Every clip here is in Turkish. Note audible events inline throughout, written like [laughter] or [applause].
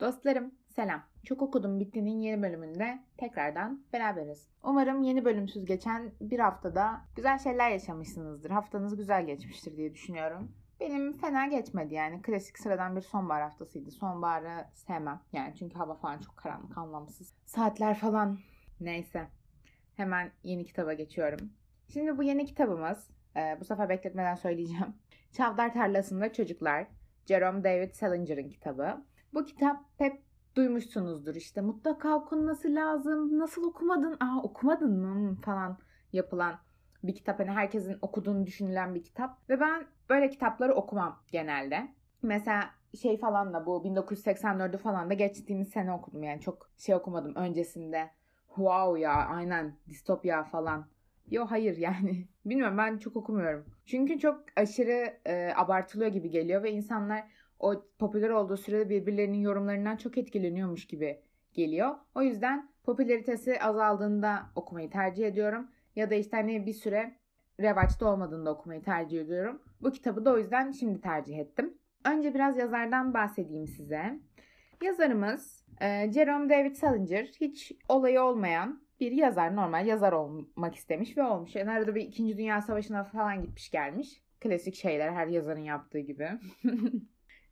Dostlarım selam. Çok okudum bittiğinin yeni bölümünde tekrardan beraberiz. Umarım yeni bölümsüz geçen bir haftada güzel şeyler yaşamışsınızdır. Haftanız güzel geçmiştir diye düşünüyorum. Benim fena geçmedi yani. Klasik sıradan bir sonbahar haftasıydı. Sonbaharı sevmem. Yani çünkü hava falan çok karanlık, anlamsız. Saatler falan. Neyse. Hemen yeni kitaba geçiyorum. Şimdi bu yeni kitabımız, e, bu sefer bekletmeden söyleyeceğim. [laughs] Çavdar Tarlasında Çocuklar. Jerome David Salinger'ın kitabı. Bu kitap hep duymuşsunuzdur işte mutlaka okunması lazım. Nasıl okumadın? Aa okumadın mı? Hmm, falan yapılan bir kitap. Hani herkesin okuduğunu düşünülen bir kitap. Ve ben böyle kitapları okumam genelde. Mesela şey falan da bu 1984'ü falan da geçtiğimiz sene okudum. Yani çok şey okumadım öncesinde. Wow ya aynen distopya falan. Yo hayır yani [laughs] bilmiyorum ben çok okumuyorum. Çünkü çok aşırı e, abartılıyor gibi geliyor ve insanlar o popüler olduğu sürede birbirlerinin yorumlarından çok etkileniyormuş gibi geliyor. O yüzden popülaritesi azaldığında okumayı tercih ediyorum. Ya da işte hani bir süre revaçta olmadığında okumayı tercih ediyorum. Bu kitabı da o yüzden şimdi tercih ettim. Önce biraz yazardan bahsedeyim size. Yazarımız e, Jerome David Salinger hiç olayı olmayan bir yazar. Normal yazar olmak istemiş ve olmuş. Yani arada bir 2. Dünya Savaşı'na falan gitmiş gelmiş. Klasik şeyler her yazarın yaptığı gibi. [laughs]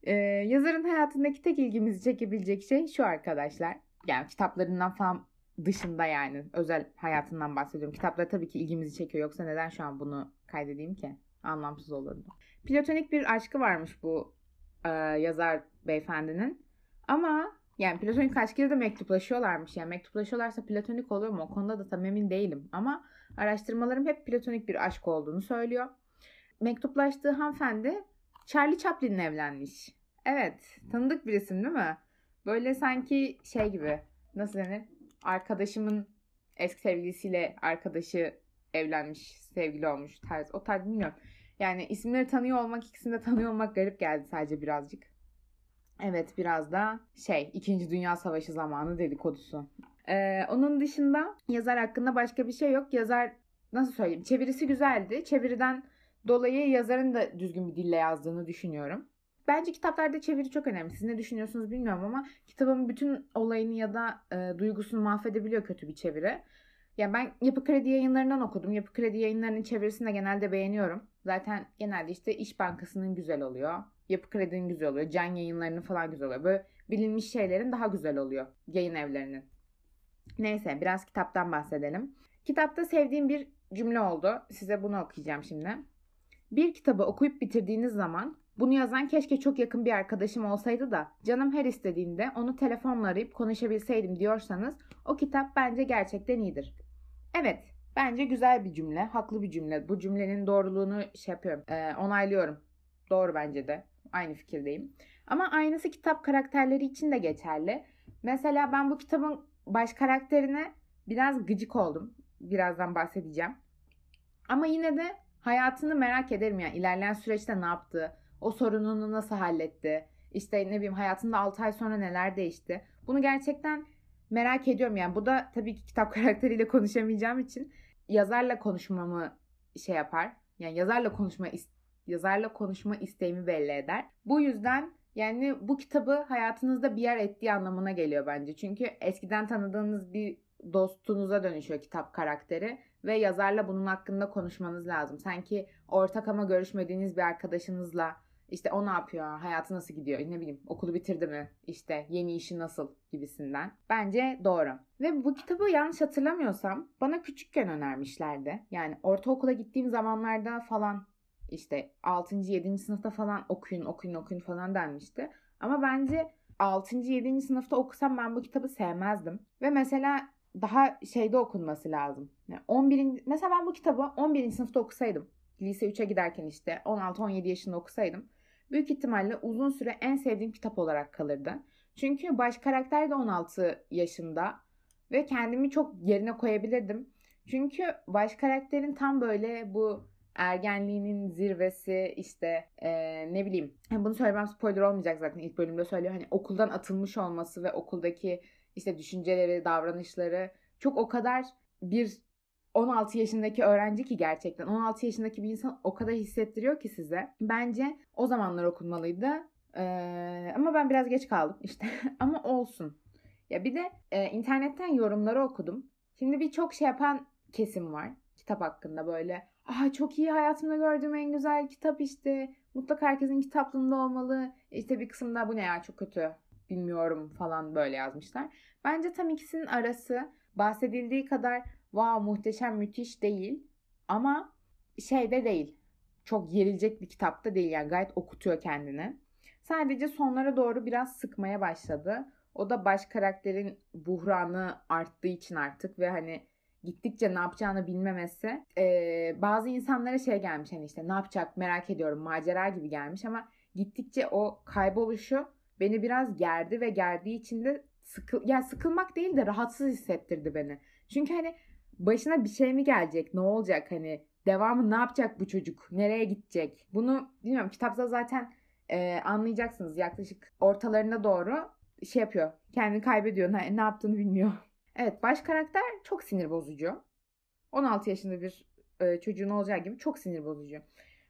Ee, yazarın hayatındaki tek ilgimizi çekebilecek şey şu arkadaşlar. Yani kitaplarından falan dışında yani özel hayatından bahsediyorum. Kitaplar tabii ki ilgimizi çekiyor. Yoksa neden şu an bunu kaydedeyim ki? Anlamsız olurdu. Platonik bir aşkı varmış bu e, yazar beyefendinin. Ama yani platonik aşkıyla da mektuplaşıyorlarmış. Yani mektuplaşıyorlarsa platonik oluyor mu? O konuda da tam emin değilim. Ama araştırmalarım hep platonik bir aşk olduğunu söylüyor. Mektuplaştığı hanımefendi Charlie Chaplin'le evlenmiş. Evet, tanıdık bir isim değil mi? Böyle sanki şey gibi, nasıl denir? Arkadaşımın eski sevgilisiyle arkadaşı evlenmiş, sevgili olmuş tarz. O tarz bilmiyorum. Yani isimleri tanıyor olmak, ikisini de tanıyor olmak garip geldi sadece birazcık. Evet biraz da şey İkinci Dünya Savaşı zamanı dedikodusu. Ee, onun dışında yazar hakkında başka bir şey yok. Yazar nasıl söyleyeyim çevirisi güzeldi. Çeviriden dolayı yazarın da düzgün bir dille yazdığını düşünüyorum. Bence kitaplarda çeviri çok önemli. Siz ne düşünüyorsunuz bilmiyorum ama kitabın bütün olayını ya da e, duygusunu mahvedebiliyor kötü bir çeviri. Yani ben Yapı Kredi yayınlarından okudum. Yapı Kredi yayınlarının çevirisini de genelde beğeniyorum. Zaten genelde işte İş Bankası'nın güzel oluyor. Yapı Kredi'nin güzel oluyor. Can yayınlarının falan güzel oluyor. Böyle bilinmiş şeylerin daha güzel oluyor yayın evlerinin. Neyse biraz kitaptan bahsedelim. Kitapta sevdiğim bir cümle oldu. Size bunu okuyacağım şimdi. Bir kitabı okuyup bitirdiğiniz zaman bunu yazan keşke çok yakın bir arkadaşım olsaydı da canım her istediğinde onu telefonla arayıp konuşabilseydim diyorsanız o kitap bence gerçekten iyidir. Evet, bence güzel bir cümle, haklı bir cümle. Bu cümlenin doğruluğunu şey yapıyorum, e, onaylıyorum. Doğru bence de. Aynı fikirdeyim. Ama aynısı kitap karakterleri için de geçerli. Mesela ben bu kitabın baş karakterine biraz gıcık oldum. Birazdan bahsedeceğim. Ama yine de hayatını merak ederim yani ilerleyen süreçte ne yaptı, o sorununu nasıl halletti, işte ne bileyim hayatında 6 ay sonra neler değişti. Bunu gerçekten merak ediyorum yani bu da tabii ki kitap [laughs] karakteriyle konuşamayacağım için yazarla konuşmamı şey yapar. Yani yazarla konuşma yazarla konuşma isteğimi belli eder. Bu yüzden yani bu kitabı hayatınızda bir yer ettiği anlamına geliyor bence. Çünkü eskiden tanıdığınız bir dostunuza dönüşüyor kitap karakteri ve yazarla bunun hakkında konuşmanız lazım. Sanki ortak ama görüşmediğiniz bir arkadaşınızla işte o ne yapıyor, hayatı nasıl gidiyor, ne bileyim okulu bitirdi mi, işte yeni işi nasıl gibisinden. Bence doğru. Ve bu kitabı yanlış hatırlamıyorsam bana küçükken önermişlerdi. Yani ortaokula gittiğim zamanlarda falan işte 6. 7. sınıfta falan okuyun okuyun okuyun falan denmişti. Ama bence 6. 7. sınıfta okusam ben bu kitabı sevmezdim. Ve mesela daha şeyde okunması lazım. Yani 11. mesela ben bu kitabı 11. sınıfta okusaydım. Lise 3'e giderken işte 16-17 yaşında okusaydım. Büyük ihtimalle uzun süre en sevdiğim kitap olarak kalırdı. Çünkü baş karakter de 16 yaşında ve kendimi çok yerine koyabilirdim. Çünkü baş karakterin tam böyle bu ergenliğinin zirvesi işte ee, ne bileyim bunu söylemem spoiler olmayacak zaten ilk bölümde söylüyor hani okuldan atılmış olması ve okuldaki işte düşünceleri, davranışları çok o kadar bir 16 yaşındaki öğrenci ki gerçekten 16 yaşındaki bir insan o kadar hissettiriyor ki size. Bence o zamanlar okunmalıydı. Ee, ama ben biraz geç kaldım işte. [laughs] ama olsun. Ya bir de e, internetten yorumları okudum. Şimdi birçok şey yapan kesim var kitap hakkında böyle. Aa çok iyi hayatımda gördüğüm en güzel kitap işte. Mutlaka herkesin kitaplığında olmalı. İşte bir kısımda bu ne ya çok kötü bilmiyorum falan böyle yazmışlar. Bence tam ikisinin arası bahsedildiği kadar wow muhteşem müthiş değil. Ama şey de değil. Çok yerilecek bir kitapta değil yani gayet okutuyor kendini. Sadece sonlara doğru biraz sıkmaya başladı. O da baş karakterin buhranı arttığı için artık ve hani gittikçe ne yapacağını bilmemesi. Ee, bazı insanlara şey gelmiş hani işte ne yapacak? merak ediyorum macera gibi gelmiş ama gittikçe o kayboluşu beni biraz gerdi ve gerdiği için de sıkıl yani sıkılmak değil de rahatsız hissettirdi beni. Çünkü hani başına bir şey mi gelecek ne olacak hani devamı ne yapacak bu çocuk nereye gidecek? Bunu bilmiyorum kitapta zaten e, anlayacaksınız. Yaklaşık ortalarına doğru şey yapıyor kendini kaybediyor. Ne, ne yaptığını bilmiyor. Evet baş karakter çok sinir bozucu. 16 yaşında bir e, çocuğun olacağı gibi çok sinir bozucu.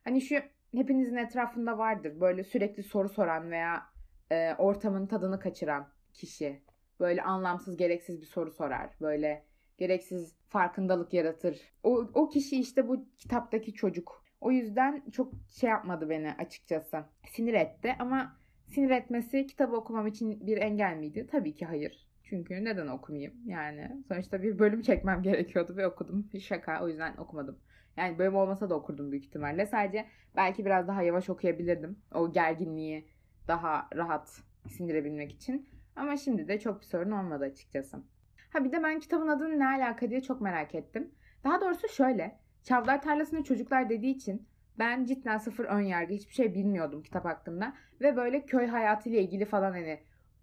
Hani şu hepinizin etrafında vardır böyle sürekli soru soran veya e, ortamın tadını kaçıran kişi. Böyle anlamsız gereksiz bir soru sorar. Böyle gereksiz farkındalık yaratır. O, o kişi işte bu kitaptaki çocuk. O yüzden çok şey yapmadı beni açıkçası. Sinir etti ama sinir etmesi kitabı okumam için bir engel miydi? Tabii ki hayır. Çünkü neden okumayayım? Yani sonuçta bir bölüm çekmem [laughs] gerekiyordu ve okudum. Şaka o yüzden okumadım. Yani bölüm olmasa da okurdum büyük ihtimalle. Sadece belki biraz daha yavaş okuyabilirdim. O gerginliği daha rahat sindirebilmek için. Ama şimdi de çok bir sorun olmadı açıkçası. Ha bir de ben kitabın adının ne alaka diye çok merak ettim. Daha doğrusu şöyle. Çavdar tarlasında çocuklar dediği için ben cidden sıfır ön yargı hiçbir şey bilmiyordum kitap hakkında. Ve böyle köy hayatıyla ilgili falan hani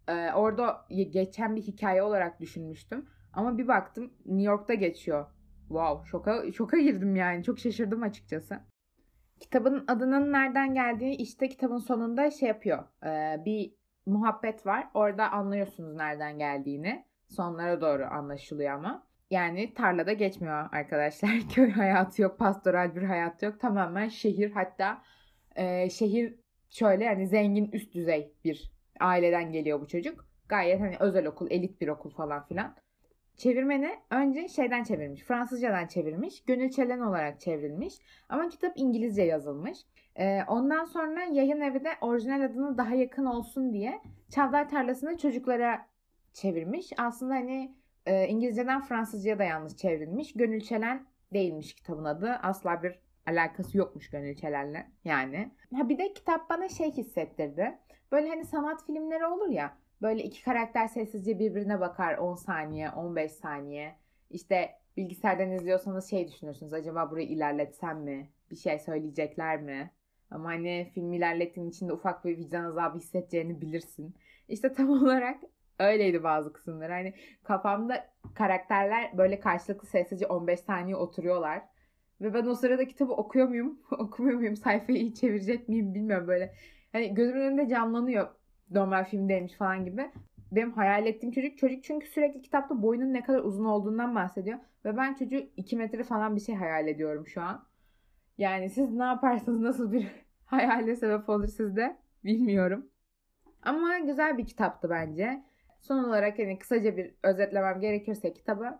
e, orada geçen bir hikaye olarak düşünmüştüm. Ama bir baktım New York'ta geçiyor. Wow şoka, şoka girdim yani çok şaşırdım açıkçası. Kitabın adının nereden geldiği işte kitabın sonunda şey yapıyor. E, bir muhabbet var orada anlıyorsunuz nereden geldiğini. Sonlara doğru anlaşılıyor ama. Yani tarlada geçmiyor arkadaşlar. [laughs] Köy hayatı yok, pastoral bir hayat yok. Tamamen şehir hatta e, şehir şöyle yani zengin üst düzey bir aileden geliyor bu çocuk. Gayet hani özel okul, elit bir okul falan filan. Çevirmeni önce şeyden çevirmiş. Fransızcadan çevirmiş. Gönül Çelen olarak çevrilmiş. Ama kitap İngilizce yazılmış. Ee, ondan sonra yayın evi de orijinal adını daha yakın olsun diye Çavdar Tarlası'nı çocuklara çevirmiş. Aslında hani e, İngilizceden Fransızca'ya da yanlış çevrilmiş. Gönül Çelen değilmiş kitabın adı. Asla bir alakası yokmuş Gönül Çelen'le yani. Ha bir de kitap bana şey hissettirdi. Böyle hani sanat filmleri olur ya. Böyle iki karakter sessizce birbirine bakar 10 saniye, 15 saniye. İşte bilgisayardan izliyorsanız şey düşünürsünüz. Acaba burayı ilerletsem mi? Bir şey söyleyecekler mi? Ama hani film ilerlettiğin içinde ufak bir vicdan azabı hissedeceğini bilirsin. İşte [laughs] tam olarak öyleydi bazı kısımlar. Hani kafamda karakterler böyle karşılıklı sessizce 15 saniye oturuyorlar. Ve ben o sırada kitabı okuyor muyum, [laughs] okumuyor muyum, sayfayı iyi çevirecek miyim bilmiyorum böyle. Hani gözümün önünde canlanıyor normal filmdeymiş falan gibi. Benim hayal ettiğim çocuk çocuk çünkü sürekli kitapta boyunun ne kadar uzun olduğundan bahsediyor. Ve ben çocuğu 2 metre falan bir şey hayal ediyorum şu an. Yani siz ne yaparsınız nasıl bir [laughs] hayale sebep olur sizde bilmiyorum. Ama güzel bir kitaptı bence. Son olarak hani kısaca bir özetlemem gerekirse kitabı.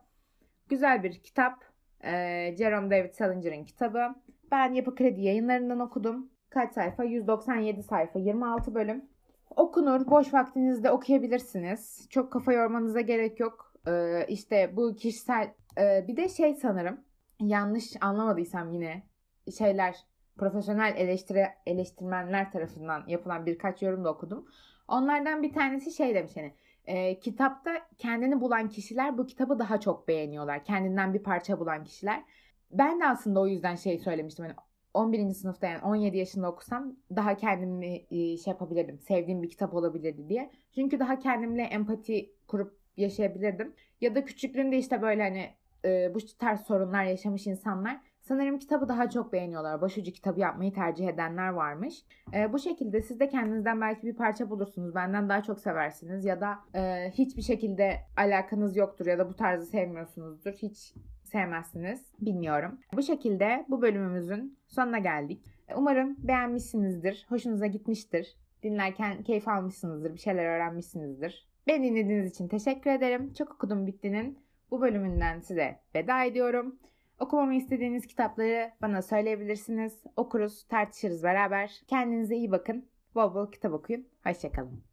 Güzel bir kitap. Ee, Jerome David Salinger'ın kitabı. Ben Yapı Kredi yayınlarından okudum. Kaç sayfa? 197 sayfa, 26 bölüm. Okunur, boş vaktinizde okuyabilirsiniz. Çok kafa yormanıza gerek yok. Ee, işte bu kişisel... Ee, bir de şey sanırım, yanlış anlamadıysam yine şeyler profesyonel eleştiri, eleştirmenler tarafından yapılan birkaç yorum da okudum. Onlardan bir tanesi şey demiş hani e, kitapta kendini bulan kişiler bu kitabı daha çok beğeniyorlar. Kendinden bir parça bulan kişiler. Ben de aslında o yüzden şey söylemiştim. Hani 11. sınıfta yani 17 yaşında okusam daha kendimi e, şey yapabilirdim. Sevdiğim bir kitap olabilirdi diye. Çünkü daha kendimle empati kurup yaşayabilirdim. Ya da küçüklüğünde işte böyle hani e, bu tarz sorunlar yaşamış insanlar sanırım kitabı daha çok beğeniyorlar. Başucu kitabı yapmayı tercih edenler varmış. E, bu şekilde siz de kendinizden belki bir parça bulursunuz. Benden daha çok seversiniz ya da e, hiçbir şekilde alakanız yoktur ya da bu tarzı sevmiyorsunuzdur. Hiç sevmezsiniz. Bilmiyorum. Bu şekilde bu bölümümüzün sonuna geldik. Umarım beğenmişsinizdir. Hoşunuza gitmiştir. dinlerken keyif almışsınızdır, bir şeyler öğrenmişsinizdir. Beni dinlediğiniz için teşekkür ederim. Çok okudum bittinin bu bölümünden size veda ediyorum. Okumamı istediğiniz kitapları bana söyleyebilirsiniz. Okuruz, tartışırız beraber. Kendinize iyi bakın. Bol bol kitap okuyun. Hoşçakalın.